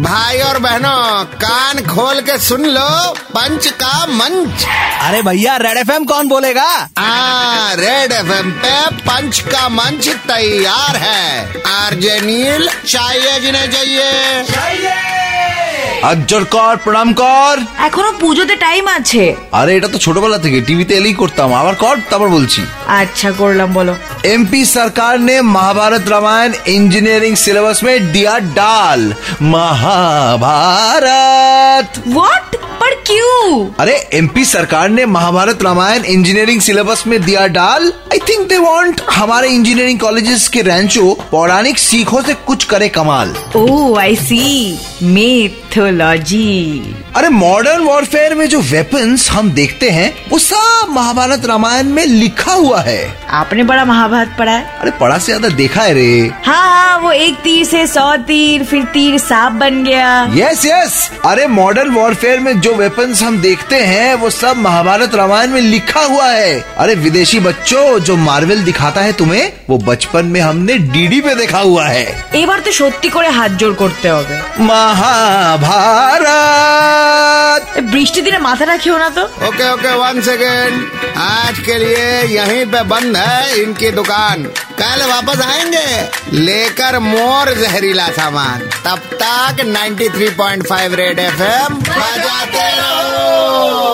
भाई और बहनों कान खोल के सुन लो पंच का मंच अरे भैया रेड एफ कौन बोलेगा आ, रेड एफ पे पंच का मंच तैयार है आरजे नील चाहिए जिन्हें चाहिए আজ্জর কর প্রণাম কর এখনো পুজোতে টাইম আছে আরে এটা তো ছোটবেলা থেকে টিভিতে এলেই করতাম আবার কর তারপর বলছি আচ্ছা করলাম বলো एमपी सरकार ने महाभारत रामायण इंजीनियरिंग सिलेबस में दिया डाल। महाभारत। व्हाट पर क्यों? अरे एमपी सरकार ने महाभारत रामायण इंजीनियरिंग सिलेबस में दिया डाल। आई थिंक दे वांट हमारे इंजीनियरिंग कॉलेजेस के रैंचो पौराणिक सीखों से कुछ करे कमाल। ओ आई सी मिथोलॉजी अरे मॉडर्न वॉरफेयर में जो वेपन्स हम देखते हैं वो सब महाभारत रामायण में लिखा हुआ है आपने बड़ा महाभारत पढ़ा है अरे पढ़ा से ज्यादा देखा है रे हाँ हाँ वो एक तीर से सौ तीर फिर तीर सांप बन गया यस यस अरे मॉडर्न वॉरफेयर में जो वेपन्स हम देखते हैं वो सब महाभारत रामायण में लिखा हुआ है अरे विदेशी बच्चों जो मार्वल दिखाता है तुम्हें वो बचपन में हमने डीडी पे देखा हुआ है এবার তো সত্যি করে হাত জোড় করতে হবে महाभारत এ, বৃষ্টির দিনে মাথা রাখিও না তো ओके ओके वन सेकेंड आज के लिए यहीं पे बंद है इनकी दुकान कल वापस आएंगे लेकर मोर जहरीला सामान तब तक 93.5 रेड एफएम बजाते रहो